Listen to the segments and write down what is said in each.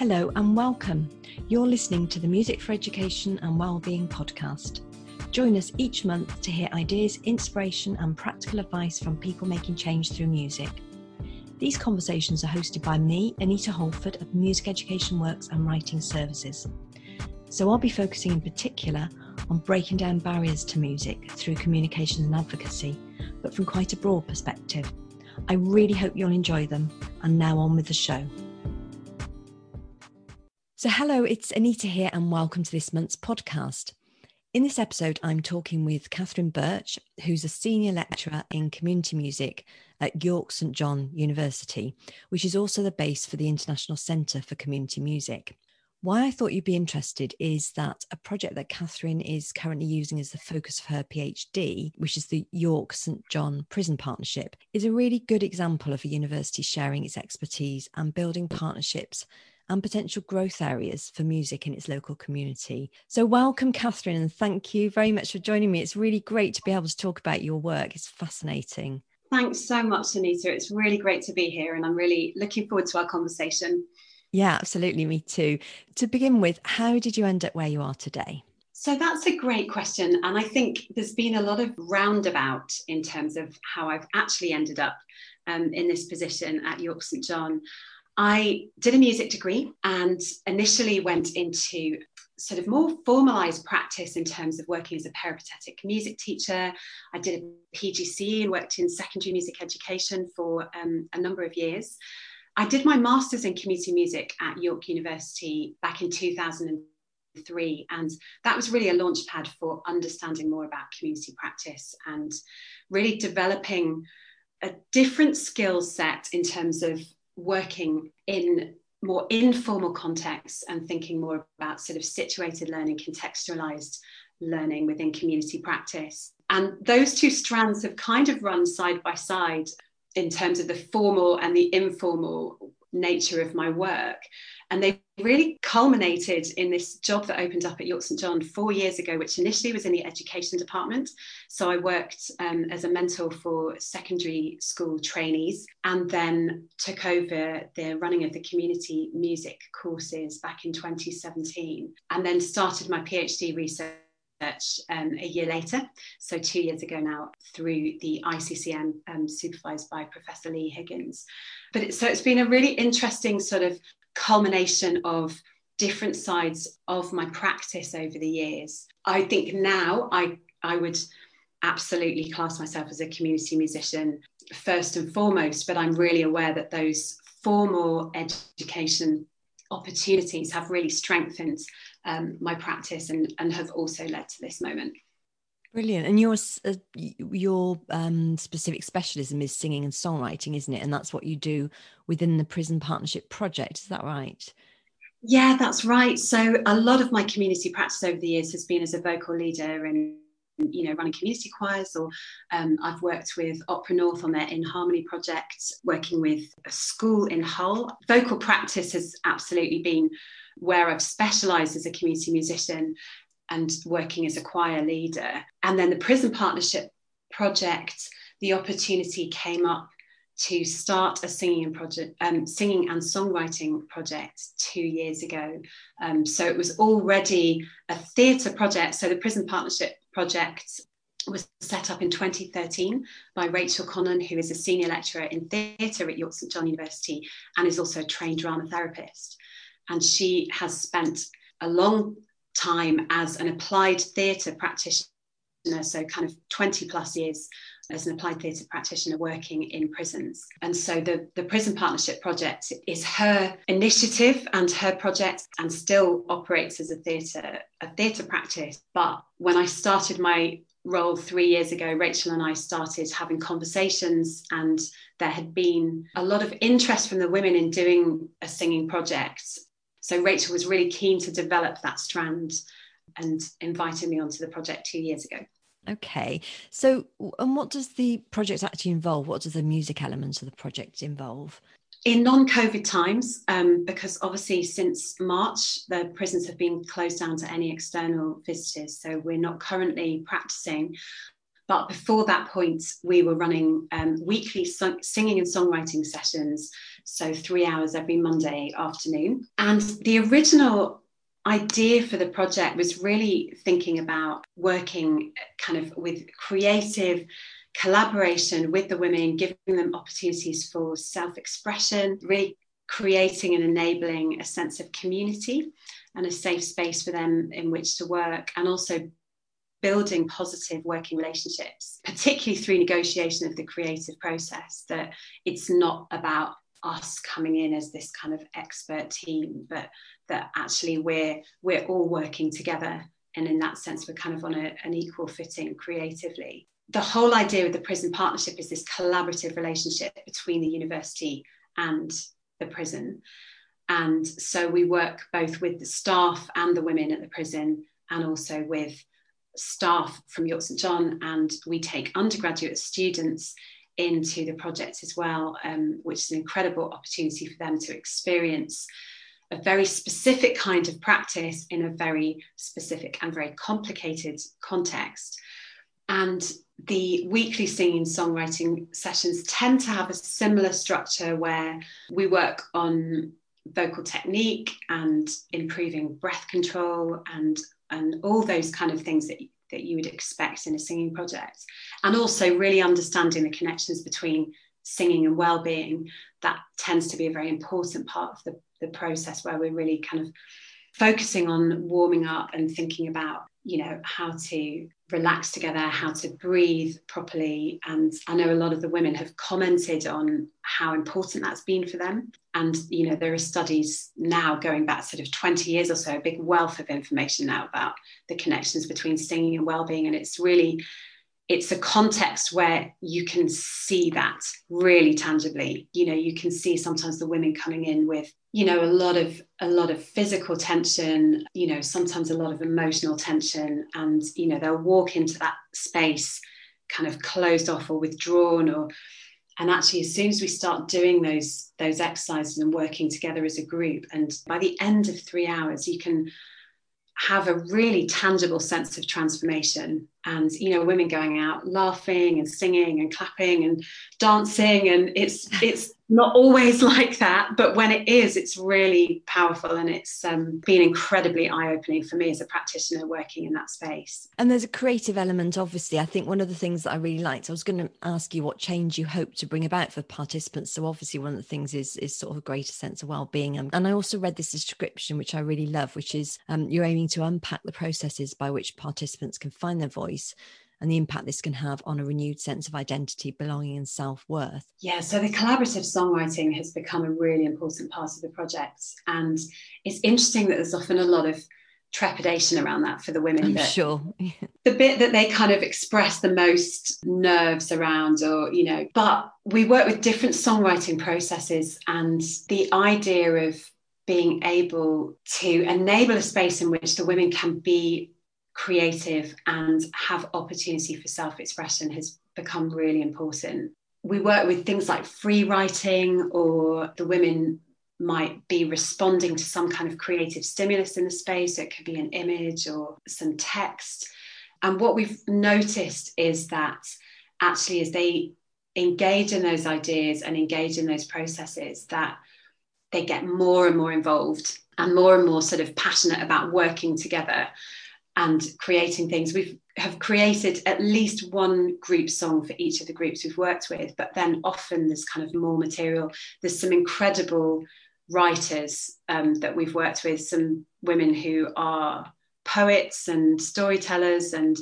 Hello and welcome. You're listening to the Music for Education and Wellbeing podcast. Join us each month to hear ideas, inspiration, and practical advice from people making change through music. These conversations are hosted by me, Anita Holford of Music Education Works and Writing Services. So I'll be focusing in particular on breaking down barriers to music through communication and advocacy, but from quite a broad perspective. I really hope you'll enjoy them. And now on with the show. So, hello, it's Anita here, and welcome to this month's podcast. In this episode, I'm talking with Catherine Birch, who's a senior lecturer in community music at York St John University, which is also the base for the International Centre for Community Music. Why I thought you'd be interested is that a project that Catherine is currently using as the focus of her PhD, which is the York St John Prison Partnership, is a really good example of a university sharing its expertise and building partnerships and potential growth areas for music in its local community. So, welcome, Catherine, and thank you very much for joining me. It's really great to be able to talk about your work, it's fascinating. Thanks so much, Anita. It's really great to be here, and I'm really looking forward to our conversation. Yeah, absolutely. Me too. To begin with, how did you end up where you are today? So that's a great question. And I think there's been a lot of roundabout in terms of how I've actually ended up um, in this position at York St John. I did a music degree and initially went into sort of more formalized practice in terms of working as a peripatetic music teacher. I did a PGCE and worked in secondary music education for um, a number of years. I did my master's in community music at York University back in 2003, and that was really a launchpad for understanding more about community practice and really developing a different skill set in terms of working in more informal contexts and thinking more about sort of situated learning, contextualized learning within community practice. And those two strands have kind of run side by side in terms of the formal and the informal nature of my work. And they really culminated in this job that opened up at York St John four years ago, which initially was in the education department. So I worked um, as a mentor for secondary school trainees and then took over the running of the community music courses back in 2017 and then started my PhD research um, a year later, so two years ago now, through the ICCM um, supervised by Professor Lee Higgins. But it, so it's been a really interesting sort of culmination of different sides of my practice over the years. I think now I, I would absolutely class myself as a community musician first and foremost, but I'm really aware that those formal education opportunities have really strengthened um, my practice and, and have also led to this moment. Brilliant. And your uh, your um, specific specialism is singing and songwriting, isn't it? And that's what you do within the Prison Partnership Project. Is that right? Yeah, that's right. So a lot of my community practice over the years has been as a vocal leader and you know running community choirs or um, I've worked with Opera North on their In Harmony project, working with a school in Hull. Vocal practice has absolutely been where I've specialised as a community musician and working as a choir leader. And then the Prison Partnership project, the opportunity came up to start a singing project, um, singing and songwriting project two years ago. Um, so it was already a theatre project. So the Prison Partnership project was set up in 2013 by Rachel Conlon, who is a senior lecturer in theatre at York St John University and is also a trained drama therapist. And she has spent a long time as an applied theatre practitioner, so kind of 20 plus years as an applied theatre practitioner working in prisons. And so the, the Prison Partnership Project is her initiative and her project and still operates as a theatre, a theatre practice. But when I started my role three years ago, Rachel and I started having conversations, and there had been a lot of interest from the women in doing a singing project. So Rachel was really keen to develop that strand and invited me onto the project two years ago. Okay. So, and what does the project actually involve? What does the music elements of the project involve? In non COVID times, um, because obviously since March, the prisons have been closed down to any external visitors. So, we're not currently practicing. But before that point, we were running um, weekly singing and songwriting sessions, so three hours every Monday afternoon. And the original idea for the project was really thinking about working kind of with creative collaboration with the women, giving them opportunities for self expression, really creating and enabling a sense of community and a safe space for them in which to work, and also building positive working relationships, particularly through negotiation of the creative process, that it's not about us coming in as this kind of expert team, but that actually we're we're all working together. And in that sense, we're kind of on a, an equal footing creatively. The whole idea of the prison partnership is this collaborative relationship between the university and the prison. And so we work both with the staff and the women at the prison and also with staff from York St John, and we take undergraduate students into the project as well, um, which is an incredible opportunity for them to experience a very specific kind of practice in a very specific and very complicated context. And the weekly singing songwriting sessions tend to have a similar structure where we work on vocal technique and improving breath control and and all those kind of things that, that you would expect in a singing project. And also really understanding the connections between singing and well-being. That tends to be a very important part of the, the process where we're really kind of focusing on warming up and thinking about you know how to relax together how to breathe properly. And i know a lot of the women have commented on how important that's been for them. And you know there are studies now going back sort of 20 years or so a big wealth of information now about the connections between singing and well-being. And it's really it's a context where you can see that really tangibly. You know you can see sometimes the women coming in with you know a lot of a lot of physical tension you know sometimes a lot of emotional tension. And you know they'll walk into that space kind of closed off or withdrawn or and actually as soon as we start doing those those exercises and working together as a group and by the end of 3 hours you can have a really tangible sense of transformation and you know women going out laughing and singing and clapping and dancing and it's it's not always like that but when it is it's really powerful and it's um, been incredibly eye-opening for me as a practitioner working in that space. And there's a creative element obviously. I think one of the things that i really liked i was going to ask you what change you hope to bring about for participants. So obviously one of the things is is sort of a greater sense of well-being. And, and i also read this description which i really love which is um, you're aiming to unpack the processes by which participants can find their voice and the impact this can have on a renewed sense of identity, belonging, and self worth? Yeah, so the collaborative songwriting has become a really important part of the project. And it's interesting that there's often a lot of trepidation around that for the women. I'm sure. the bit that they kind of express the most nerves around, or, you know, but we work with different songwriting processes, and the idea of being able to enable a space in which the women can be creative and have opportunity for self-expression has become really important. We work with things like free writing or the women might be responding to some kind of creative stimulus in the space. It could be an image or some text. And what we've noticed is that actually, as they engage in those ideas and engage in those processes, that they get more and more involved and more and more sort of passionate about working together and creating things. We've have created at least one group song for each of the groups we've worked with, but then often there's kind of more material. There's some incredible writers um, that we've worked with, some women who are poets and storytellers and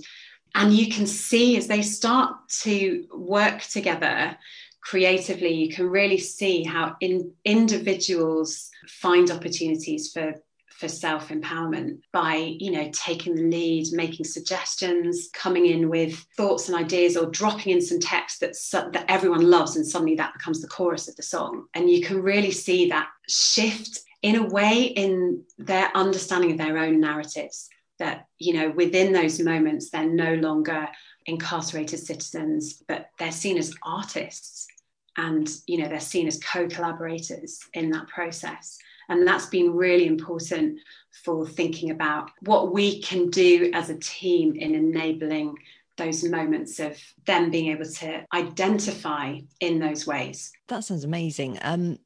and you can see as they start to work together creatively you can really see how in, individuals find opportunities for for self empowerment by, you know, taking the lead, making suggestions, coming in with thoughts and ideas, or dropping in some text that's, that everyone loves, and suddenly that becomes the chorus of the song. And you can really see that shift in a way in their understanding of their own narratives. That, you know, within those moments, they're no longer incarcerated citizens, but they're seen as artists and you know they're seen as co-collaborators in that process and that's been really important for thinking about what we can do as a team in enabling those moments of them being able to identify in those ways. That sounds amazing. Um,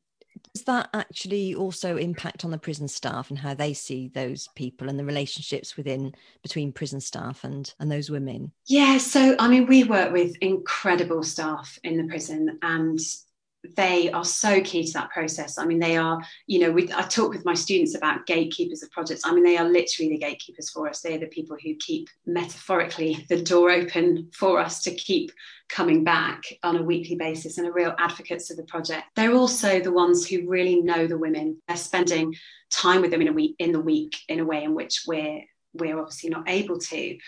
does that actually also impact on the prison staff and how they see those people and the relationships within between prison staff and and those women yeah so i mean we work with incredible staff in the prison and they are so key to that process. I mean, they are, you know, I talk with my students about gatekeepers of projects. I mean, they are literally the gatekeepers for us. They're the people who keep metaphorically the door open for us to keep coming back on a weekly basis and are real advocates of the project. They're also the ones who really know the women. They're spending time with them in a week in the week in a way in which we're we're obviously not able to.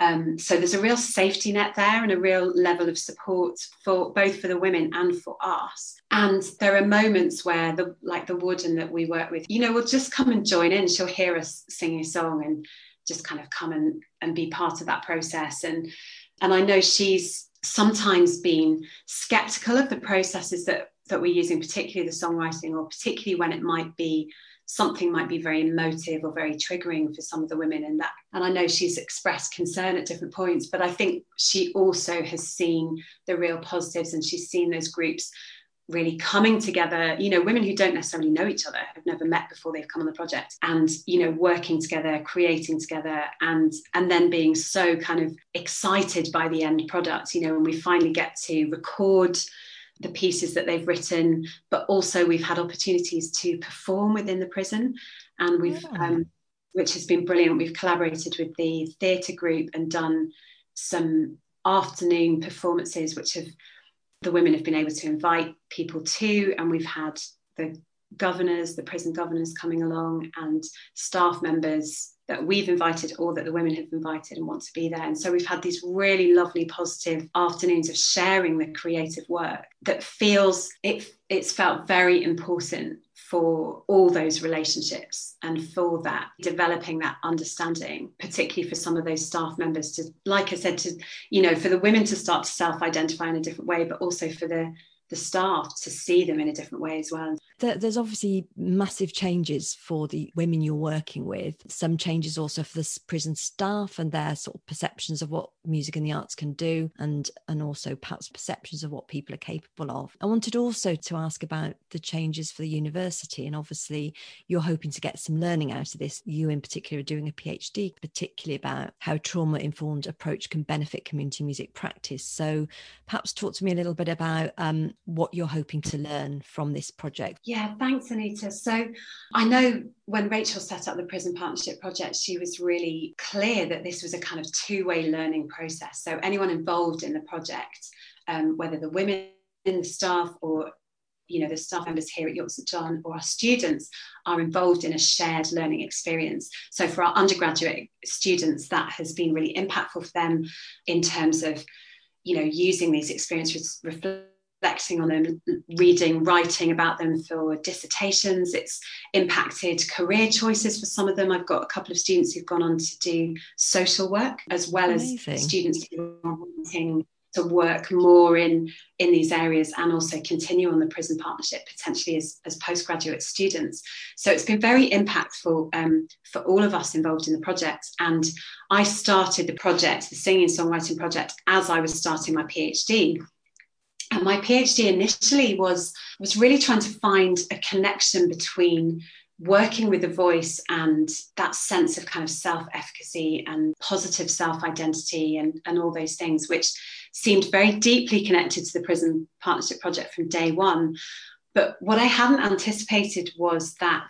Um, so there's a real safety net there and a real level of support for both for the women and for us. And there are moments where the like the warden that we work with, you know, will just come and join in. She'll hear us singing a song and just kind of come and, and be part of that process. And and I know she's sometimes been skeptical of the processes that that we're using, particularly the songwriting, or particularly when it might be something might be very emotive or very triggering for some of the women in that. And i know she's expressed concern at different points but i think she also has seen the real positives and she's seen those groups really coming together. You know women who don't necessarily know each other have never met before they've come on the project and you know working together creating together and and then being so kind of excited by the end product you know when we finally get to record the pieces that they've written, but also we've had opportunities to perform within the prison, and we've, yeah. um, which has been brilliant. We've collaborated with the theatre group and done some afternoon performances, which have the women have been able to invite people to, and we've had the governors, the prison governors coming along, and staff members that we've invited or that the women have invited and want to be there. And so we've had these really lovely, positive afternoons of sharing the creative work that feels it, it's felt very important for all those relationships and for that developing that understanding particularly for some of those staff members to like i said to you know for the women to start to self-identify in a different way but also for the the staff to see them in a different way as well. There's obviously massive changes for the women you're working with. Some changes also for the prison staff and their sort of perceptions of what music and the arts can do, and and also perhaps perceptions of what people are capable of. I wanted also to ask about the changes for the university, and obviously you're hoping to get some learning out of this. You in particular are doing a PhD, particularly about how trauma informed approach can benefit community music practice. So perhaps talk to me a little bit about um, what you're hoping to learn from this project. Yeah, thanks, Anita. So I know when Rachel set up the Prison Partnership Project, she was really clear that this was a kind of two way learning process. So anyone involved in the project, um, whether the women in the staff or you know the staff members here at York St John or our students are involved in a shared learning experience. So for our undergraduate students, that has been really impactful for them in terms of you know using these experiences reflecting on them, reading, writing about them for dissertations. It's impacted career choices for some of them. I've got a couple of students who've gone on to do social work, as well Amazing. as students who are wanting to work more in in these areas and also continue on the prison partnership potentially as, as postgraduate students so it's been very impactful um, for all of us involved in the project and i started the project the singing songwriting project as i was starting my phd and my PhD initially was was really trying to find a connection between working with the voice and that sense of kind of self-efficacy and positive self-identity and, and all those things, which seemed very deeply connected to the prison partnership project from day one. But what I hadn't anticipated was that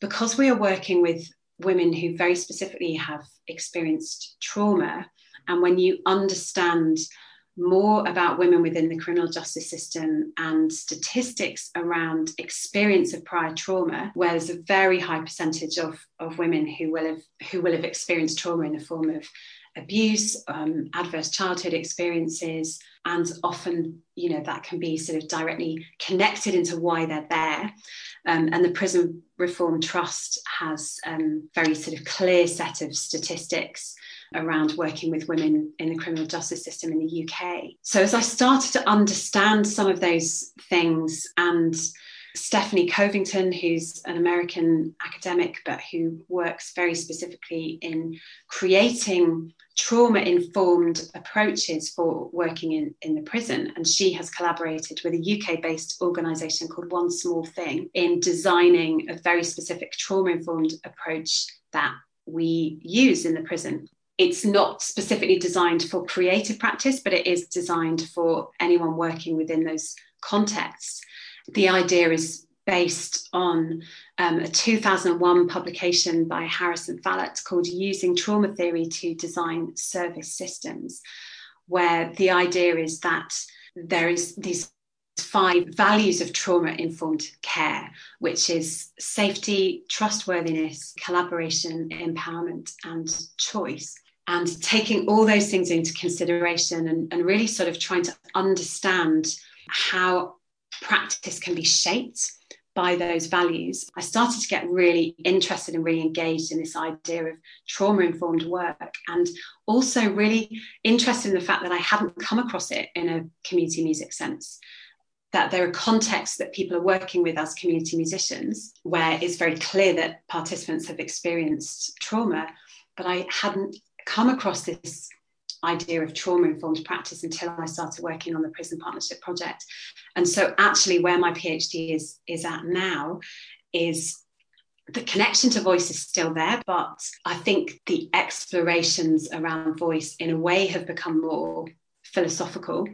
because we are working with women who very specifically have experienced trauma, and when you understand more about women within the criminal justice system and statistics around experience of prior trauma, where there's a very high percentage of, of women who will have who will have experienced trauma in the form of abuse, um, adverse childhood experiences, and often, you know, that can be sort of directly connected into why they're there. Um, and the Prison Reform Trust has um, very sort of clear set of statistics around working with women in the criminal justice system in the UK. So as I started to understand some of those things and Stephanie Covington, who's an American academic but who works very specifically in creating trauma informed approaches for working in, in the prison. And she has collaborated with a UK based organisation called One Small Thing in designing a very specific trauma informed approach that we use in the prison. It's not specifically designed for creative practice, but it is designed for anyone working within those contexts. The idea is based on um, a 2001 publication by Harris and Fallot called Using Trauma Theory to Design Service Systems, where the idea is that there is these five values of trauma informed care, which is safety, trustworthiness, collaboration, empowerment, and choice. And taking all those things into consideration and, and really sort of trying to understand how practice can be shaped by those values, I started to get really interested and really engaged in this idea of trauma informed work and also really interested in the fact that I hadn't come across it in a community music sense. That there are contexts that people are working with as community musicians where it's very clear that participants have experienced trauma, but I hadn't come across this idea of trauma informed practice until I started working on the Prison Partnership Project. And so, actually, where my PhD is, is at now is the connection to voice is still there, but I think the explorations around voice, in a way, have become more philosophical.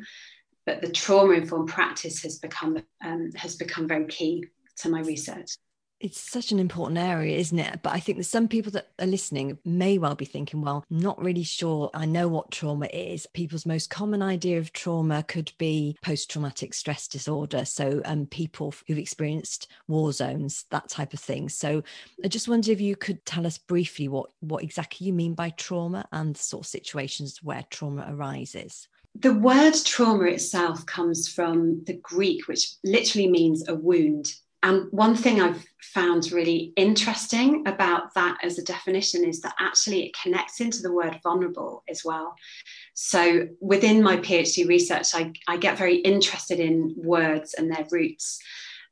But the trauma informed practice has become um, has become very key to my research it's such an important area, isn't it? But I think there's some people that are listening may well be thinking, well, not really sure. I know what trauma is. People's most common idea of trauma could be post traumatic stress disorder. So, um, people who've experienced war zones, that type of thing. So, I just wonder if you could tell us briefly what, what exactly you mean by trauma and the sort of situations where trauma arises. The word trauma itself comes from the Greek, which literally means a wound and one thing I've found really interesting about that as a definition is that actually it connects into the word vulnerable as well. So within my PhD research, I, I get very interested in words and their roots.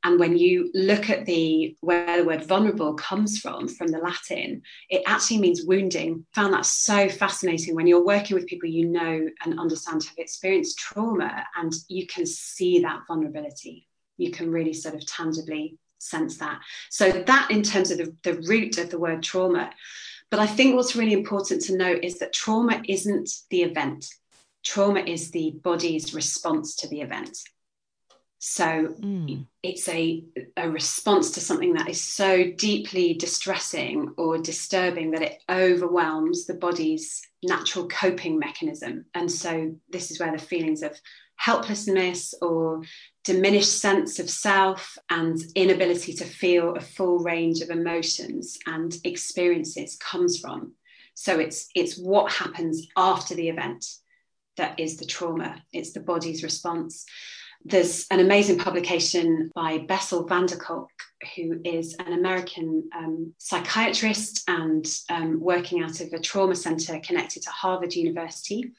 And when you look at the where the word vulnerable comes from, from the Latin, it actually means wounding. Found that so fascinating when you're working with people you know and understand have experienced trauma, and you can see that vulnerability you can really sort of tangibly sense that. So, that in terms of the, the root of the word trauma. But I think what's really important to note is that trauma isn't the event, trauma is the body's response to the event. So mm. it's a, a response to something that is so deeply distressing or disturbing that it overwhelms the body's natural coping mechanism. And so this is where the feelings of helplessness or diminished sense of self and inability to feel a full range of emotions and experiences comes from so it's it's what happens after the event that is the trauma it's the body's response there's an amazing publication by Bessel van der Kolk, who is an American um, psychiatrist and um, working out of a trauma center connected to Harvard University.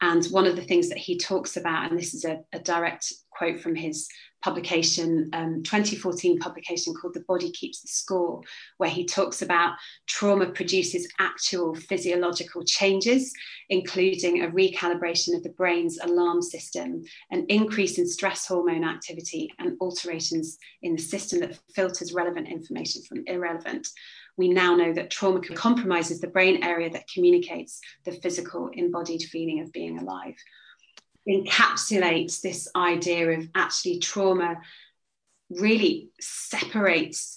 And one of the things that he talks about, and this is a, a direct quote from his publication, um, 2014 publication called The Body Keeps the Score, where he talks about trauma produces actual physiological changes, including a recalibration of the brain's alarm system, an increase in stress hormone activity, and alterations in the system that filters relevant information from irrelevant we now know that trauma compromises the brain area that communicates the physical embodied feeling of being alive. Encapsulates this idea of actually trauma really separates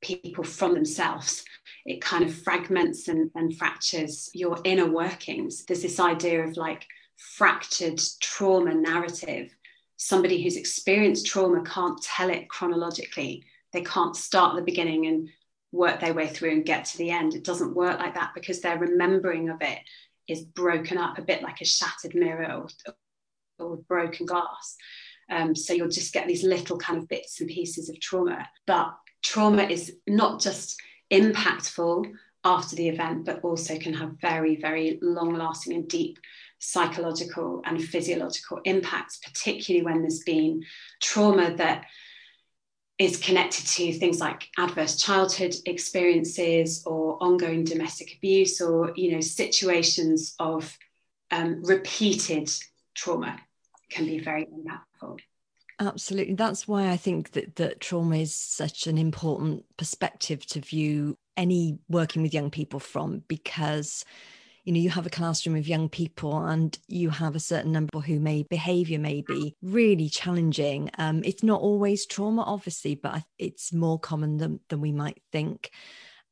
people from themselves. It kind of fragments and, and fractures your inner workings. There's this idea of like fractured trauma narrative. Somebody who's experienced trauma can't tell it chronologically. They can't start at the beginning and work their way through and get to the end. It doesn't work like that because their remembering of it is broken up a bit like a shattered mirror or, or broken glass. Um, so you'll just get these little kind of bits and pieces of trauma. But trauma is not just impactful after the event, but also can have very, very long lasting and deep psychological and physiological impacts, particularly when there's been trauma that is connected to things like adverse childhood experiences or ongoing domestic abuse or you know situations of um, repeated trauma can be very impactful. Absolutely. That's why i think that, that trauma is such an important perspective to view any working with young people from because you know you have a classroom of young people and you have a certain number who may behavior may be really challenging um, it's not always trauma obviously but it's more common than, than we might think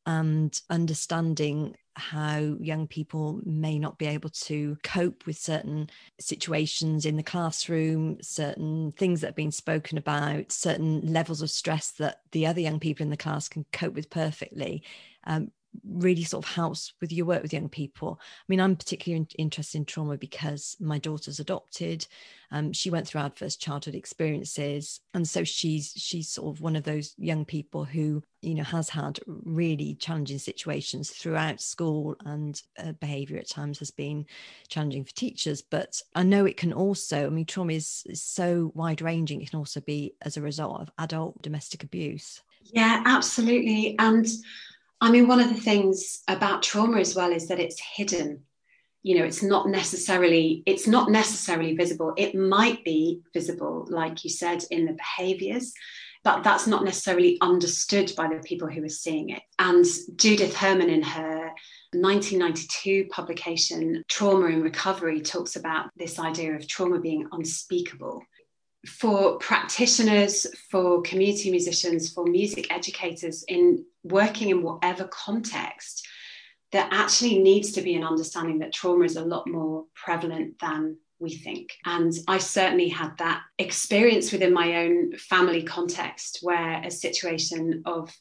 and understanding how young people may not be able to cope with certain situations in the classroom, certain things that have been spoken about, certain levels of stress that the other young people in the class can cope with perfectly. Um, really sort of helps with your work with young people. I mean, I'm particularly interested in trauma because my daughter's adopted. Um, she went through adverse childhood experiences, and so she's she's sort of one of those young people who you know has had really challenging situations throughout school, and uh, behaviour at times has been challenging for teachers. But I know it can also. I mean, trauma is, is so wide ranging. It can also be as a result of adult domestic abuse. Yeah, absolutely, and I mean, one of the things about trauma as well is that it's hidden. You know, it's not necessarily it's not necessarily visible. It might be visible, like you said, in the behaviors, but that's not necessarily understood by the people who are seeing it. And Judith Herman, in her 1992 publication, Trauma and Recovery, talks about this idea of trauma being unspeakable for practitioners, for community musicians, for music educators in working in whatever context, there actually needs to be an understanding that trauma is a lot more prevalent than we think. And I certainly had that experience within my own family context where a situation of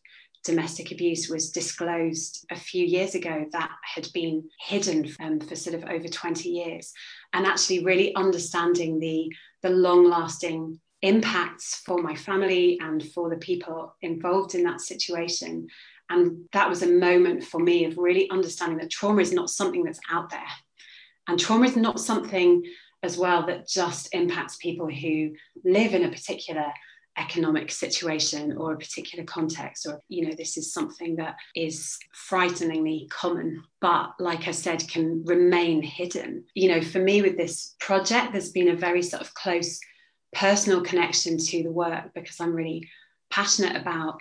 domestic abuse was disclosed a few years ago that had been hidden um, for sort of over 20 years. And actually, really understanding the the long lasting impacts for my family and for the people involved in that situation. And that was a moment for me of really understanding that trauma is not something that's out there. And trauma is not something as well that just impacts people who live in a particular economic situation or a particular context or you know this is something that is frighteningly common but like i said can remain hidden. You know for me with this project there's been a very sort of close personal connection to the work because i'm really passionate about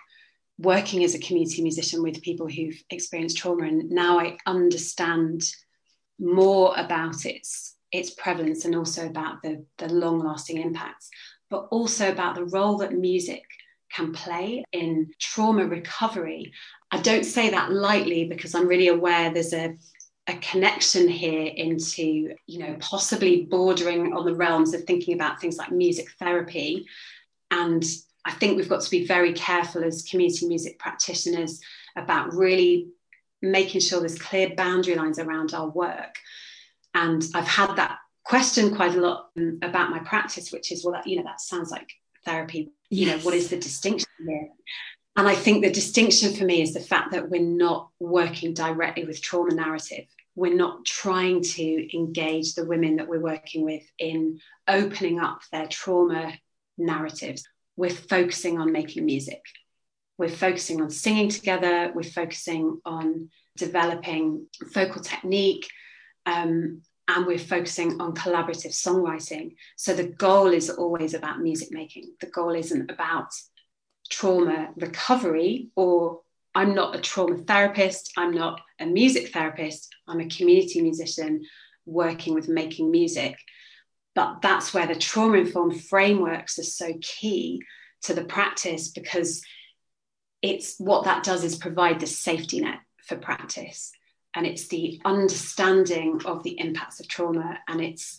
working as a community musician with people who've experienced trauma and now i understand more about its its prevalence and also about the the long lasting impacts but also about the role that music can play in trauma recovery. I don't say that lightly because I'm really aware there's a a connection here into you know possibly bordering on the realms of thinking about things like music therapy and i think we've got to be very careful as community music practitioners about really making sure there's clear boundary lines around our work and i've had that question quite a lot about my practice, which is, well, you know, that sounds like therapy. You yes. know, what is the distinction here? And I think the distinction for me is the fact that we're not working directly with trauma narrative. We're not trying to engage the women that we're working with in opening up their trauma narratives. We're focusing on making music. We're focusing on singing together. We're focusing on developing vocal technique, um, and we're focusing on collaborative songwriting. So the goal is always about music making. The goal isn't about trauma recovery or I'm not a trauma therapist, I'm not a music therapist, I'm a community musician working with making music. But that's where the trauma informed frameworks are so key to the practice because it's what that does is provide the safety net for practice and it's the understanding of the impacts of trauma and it's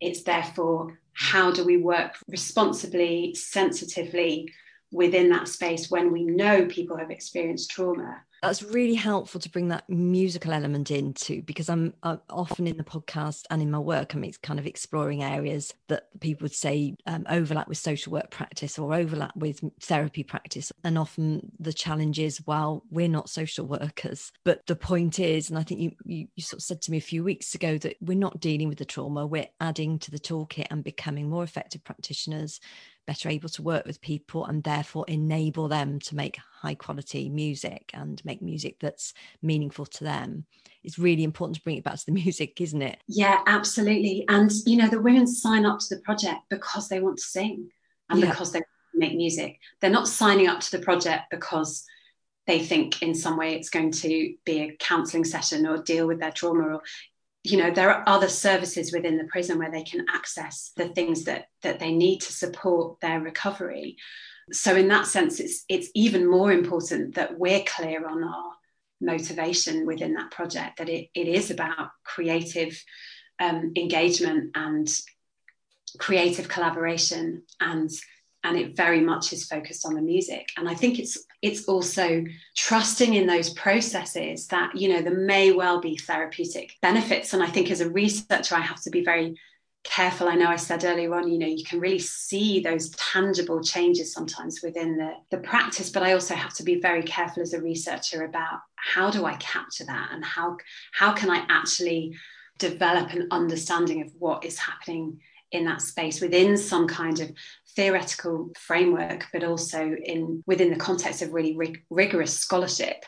it's therefore how do we work responsibly sensitively within that space when we know people have experienced trauma that's really helpful to bring that musical element into because I'm, I'm, often in the podcast and in my work i'm kind of exploring areas that people would say um, overlap with social work practice or overlap with therapy practice. And often the challenge is well we're not social workers. But the point is and i think you, you, you sort of said to me a few weeks ago that we're not dealing with the trauma. We're adding to the toolkit and becoming more effective practitioners better able to work with people and therefore enable them to make high quality music and make music that's meaningful to them it's really important to bring it back to the music isn't it? Yeah absolutely. And you know the women sign up to the project because they want to sing and yeah. because they make music. They're not signing up to the project because they think in some way it's going to be a counseling session or deal with their trauma or you know there are other services within the prison where they can access the things that that they need to support their recovery. So in that sense it's it's even more important that we're clear on our motivation within that project that it, it is about creative um, engagement and creative collaboration and and it very much is focused on the music. And i think it's it's also trusting in those processes that you know there may well be therapeutic benefits. And i think as a researcher i have to be very careful. I know i said earlier on you know you can really see those tangible changes sometimes within the, the practice but i also have to be very careful as a researcher about how do i capture that and how how can i actually develop an understanding of what is happening in that space within some kind of theoretical framework, but also in within the context of really rig- rigorous scholarship.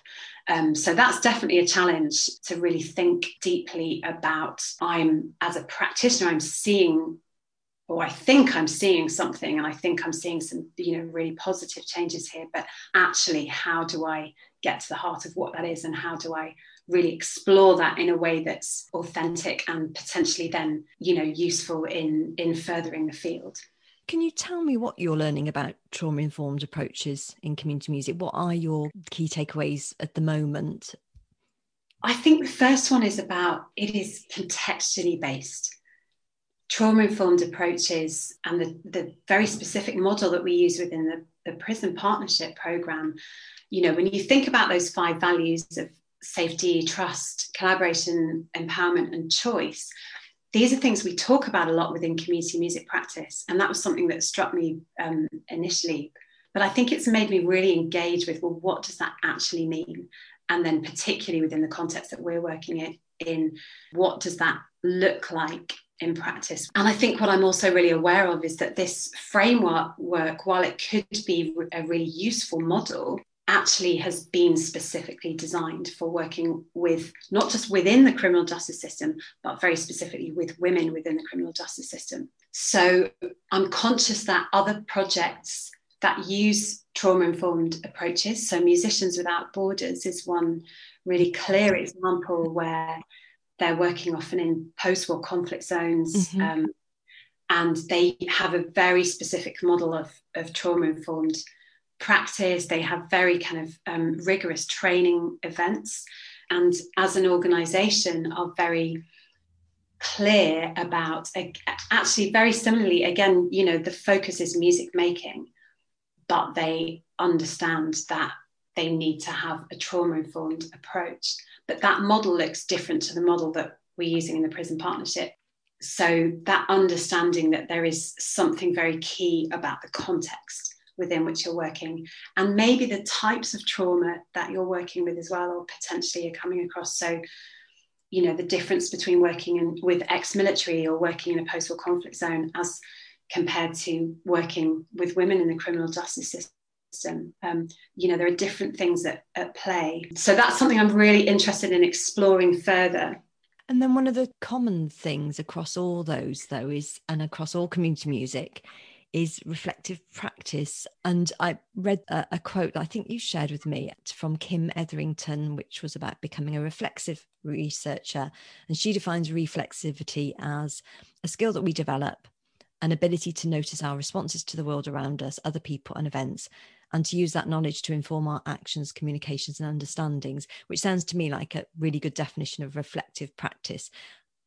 Um, so that's definitely a challenge to really think deeply about. I'm as a practitioner, I'm seeing, or I think I'm seeing something, and I think I'm seeing some, you know, really positive changes here. But actually, how do I get to the heart of what that is, and how do I really explore that in a way that's authentic and potentially then you know useful in in furthering the field can you tell me what you're learning about trauma informed approaches in community music what are your key takeaways at the moment i think the first one is about it is contextually based trauma informed approaches and the, the very specific model that we use within the, the prison partnership program you know when you think about those five values of safety, trust, collaboration, empowerment, and choice. These are things we talk about a lot within community music practice. And that was something that struck me um, initially. But I think it's made me really engage with well, what does that actually mean? And then, particularly within the context that we're working in, in what does that look like in practice. And I think what I'm also really aware of is that this framework work, while it could be a really useful model, actually has been specifically designed for working with not just within the criminal justice system, but very specifically with women within the criminal justice system. So I'm conscious that other projects that use trauma informed approaches, so Musicians Without Borders is one really clear example where they're working often in post war conflict zones. Mm-hmm. Um, and they have a very specific model of, of trauma informed practice, they have very kind of um, rigorous training events, and as an organization, are very clear about actually very similarly again you know the focus is music making but they understand that they need to have a trauma informed approach. But that model looks different to the model that we're using in the prison partnership. So that understanding that there is something very key about the context within which you're working and maybe the types of trauma that you're working with as well or potentially you're coming across. So you know the difference between working in, with ex-military or working in a post-war conflict zone as compared to working with women in the criminal justice system. Um, you know there are different things at, at play. So that's something i'm really interested in exploring further. And then one of the common things across all those though is and across all community music is reflective practice. And I read a, a, quote I think you shared with me from Kim Etherington, which was about becoming a reflexive researcher. And she defines reflexivity as a skill that we develop, an ability to notice our responses to the world around us, other people, and events. And to use that knowledge to inform our actions, communications, and understandings, which sounds to me like a really good definition of reflective practice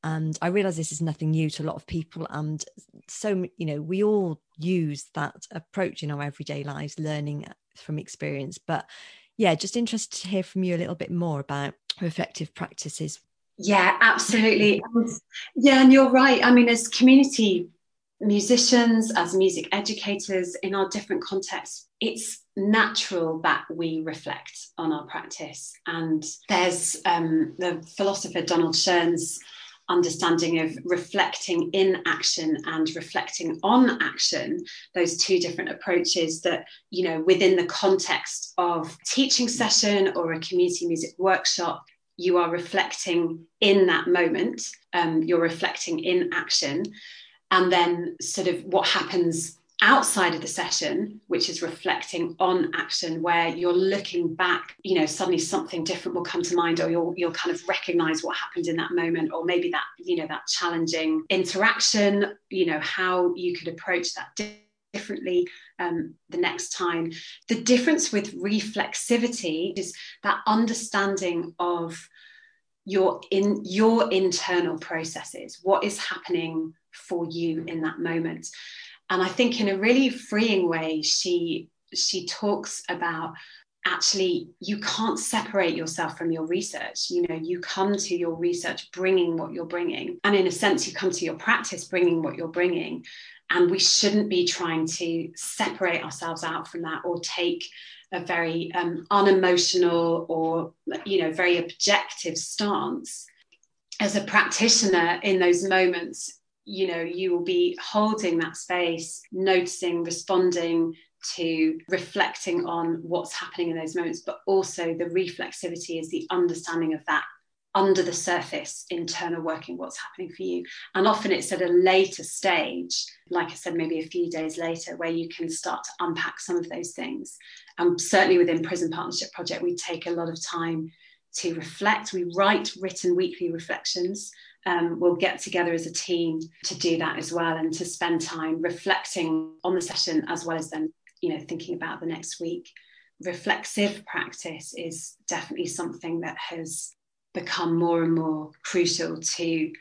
and i realize this is nothing new to a lot of people and so you know we all use that approach in our everyday lives learning from experience but yeah just interested to hear from you a little bit more about reflective practices. Yeah absolutely yeah and you're right i mean as community musicians as music educators in our different contexts it's natural that we reflect on our practice and there's um, the philosopher donald Schön's understanding of reflecting in action and reflecting on action those two different approaches that you know within the context of teaching session or a community music workshop you are reflecting in that moment um, you're reflecting in action. And then sort of what happens outside of the session, which is reflecting on action, where you're looking back, you know, suddenly something different will come to mind, or you'll you'll kind of recognize what happened in that moment, or maybe that, you know, that challenging interaction, you know, how you could approach that differently um, the next time. The difference with reflexivity is that understanding of your in your internal processes, what is happening for you in that moment and i think in a really freeing way she she talks about actually you can't separate yourself from your research. You know you come to your research bringing what you're bringing. And in a sense you come to your practice bringing what you're bringing. And we shouldn't be trying to separate ourselves out from that or take a very um, unemotional or you know very objective stance. As a practitioner in those moments you know you will be holding that space noticing responding to reflecting on what's happening in those moments but also the reflexivity is the understanding of that under the surface internal working what's happening for you. And often it's at a later stage like i said maybe a few days later where you can start to unpack some of those things. And certainly within prison partnership project we take a lot of time to reflect. We write written weekly reflections um, we'll get together as a team to do that as well and to spend time reflecting on the session as well as then you know thinking about the next week reflexive practice is definitely something that has become more and more crucial to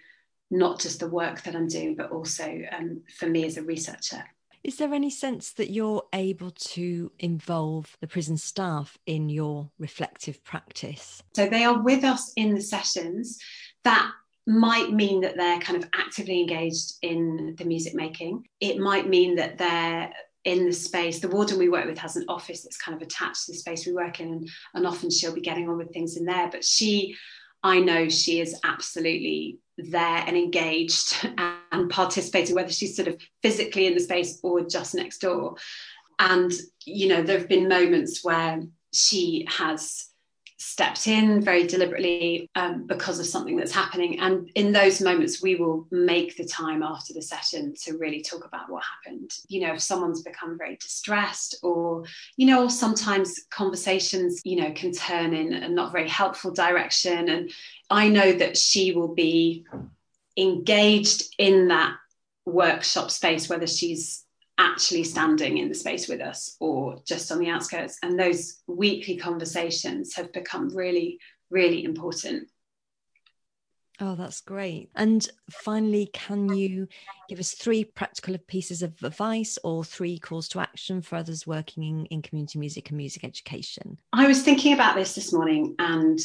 not just the work that i'm doing but also um, for me as a researcher is there any sense that you're able to involve the prison staff in your reflective practice? So they are with us in the sessions. That might mean that they're kind of actively engaged in the music making. It might mean that they're in the space. The warden we work with has an office that's kind of attached to the space we work in, and, and often she'll be getting on with things in there. But she, I know she is absolutely there and engaged and participating, whether she's sort of physically in the space or just next door. And, you know, there have been moments where she has stepped in very deliberately um, because of something that's happening. And in those moments, we will make the time after the session to really talk about what happened. You know, if someone's become very distressed, or, you know, sometimes conversations, you know, can turn in a not very helpful direction. And I know that she will be engaged in that workshop space, whether she's actually standing in the space with us or just on the outskirts. And those weekly conversations have become really, really important. Oh, that's great. And finally, can you give us three practical pieces of advice or three calls to action for others working in, in community music and music education? I was thinking about this this morning, and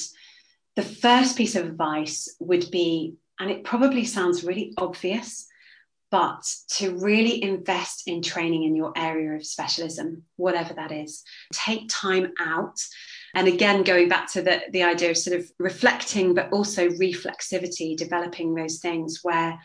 the first piece of advice would be, and it probably sounds really obvious, but to really invest in training in your area of specialism, whatever that is. Take time out. And again, going back to the, the idea of sort of reflecting, but also reflexivity, developing those things where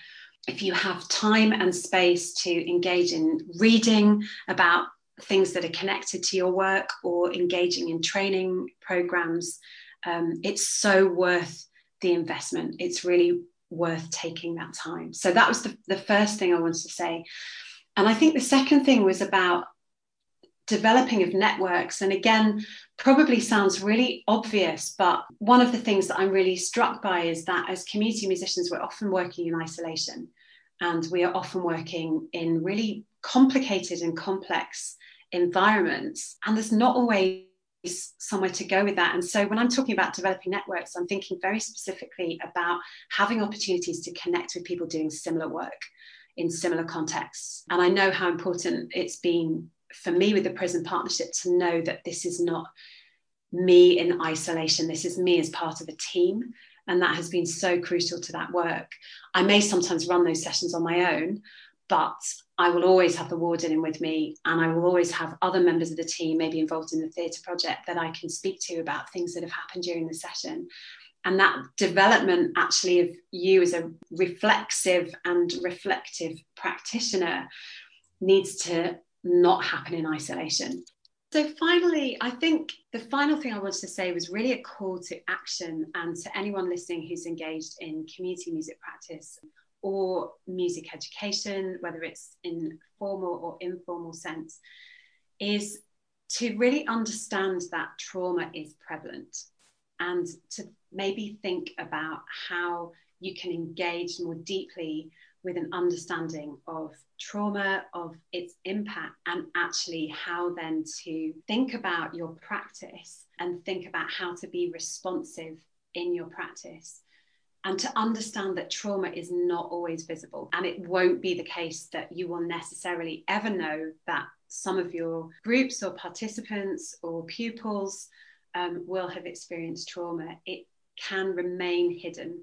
if you have time and space to engage in reading about things that are connected to your work or engaging in training programs, um, it's so worth the investment. It's really worth taking that time. So that was the, the first thing I wanted to say. And I think the second thing was about developing of networks. And again, probably sounds really obvious, but one of the things that I'm really struck by is that as community musicians, we're often working in isolation and we are often working in really complicated and complex environments. And there's not always somewhere to go with that. And so when I'm talking about developing networks, I'm thinking very specifically about having opportunities to connect with people doing similar work in similar contexts. And I know how important it's been for me with the prison partnership to know that this is not me in isolation, this is me as part of a team. And that has been so crucial to that work. I may sometimes run those sessions on my own, but I will always have the warden in with me, and I will always have other members of the team, maybe involved in the theatre project, that I can speak to about things that have happened during the session. And that development actually of you as a reflexive and reflective practitioner needs to not happen in isolation. So, finally, I think the final thing I wanted to say was really a call to action and to anyone listening who's engaged in community music practice or music education, whether it's in formal or informal sense, is to really understand that trauma is prevalent and to maybe think about how you can engage more deeply with an understanding of trauma, of its impact, and actually how then to think about your practice and think about how to be responsive in your practice. And to understand that trauma is not always visible. And it won't be the case that you will necessarily ever know that some of your groups or participants or pupils um, will have experienced trauma. It can remain hidden.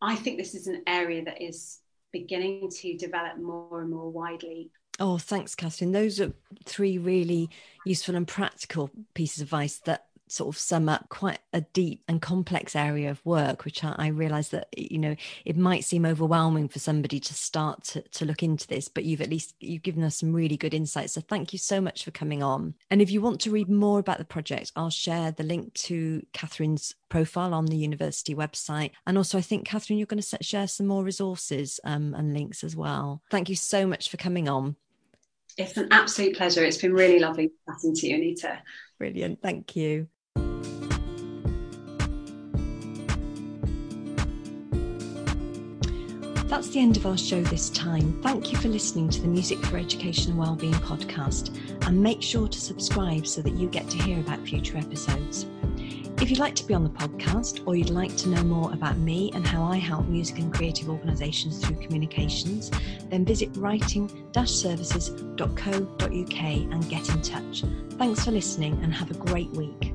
I think this is an area that is beginning to develop more and more widely. Oh, thanks, Catherine. Those are three really useful and practical pieces of advice that sort of sum up quite a deep and complex area of work which i, I realize that you know it might seem overwhelming for somebody to start to, to look into this but you've at least you've given us some really good insights. So thank you so much for coming on. And if you want to read more about the project i'll share the link to catherine's profile on the university website. And also i think catherine you're going to share some more resources um, and links as well. Thank you so much for coming on. It's an absolute pleasure. It's been really lovely chatting to you anita. Brilliant. Thank you That's the end of our show this time. Thank you for listening to the Music for Education and Wellbeing podcast, and make sure to subscribe so that you get to hear about future episodes. If you'd like to be on the podcast or you'd like to know more about me and how I help music and creative organisations through communications, then visit writing-services.co.uk and get in touch. Thanks for listening and have a great week.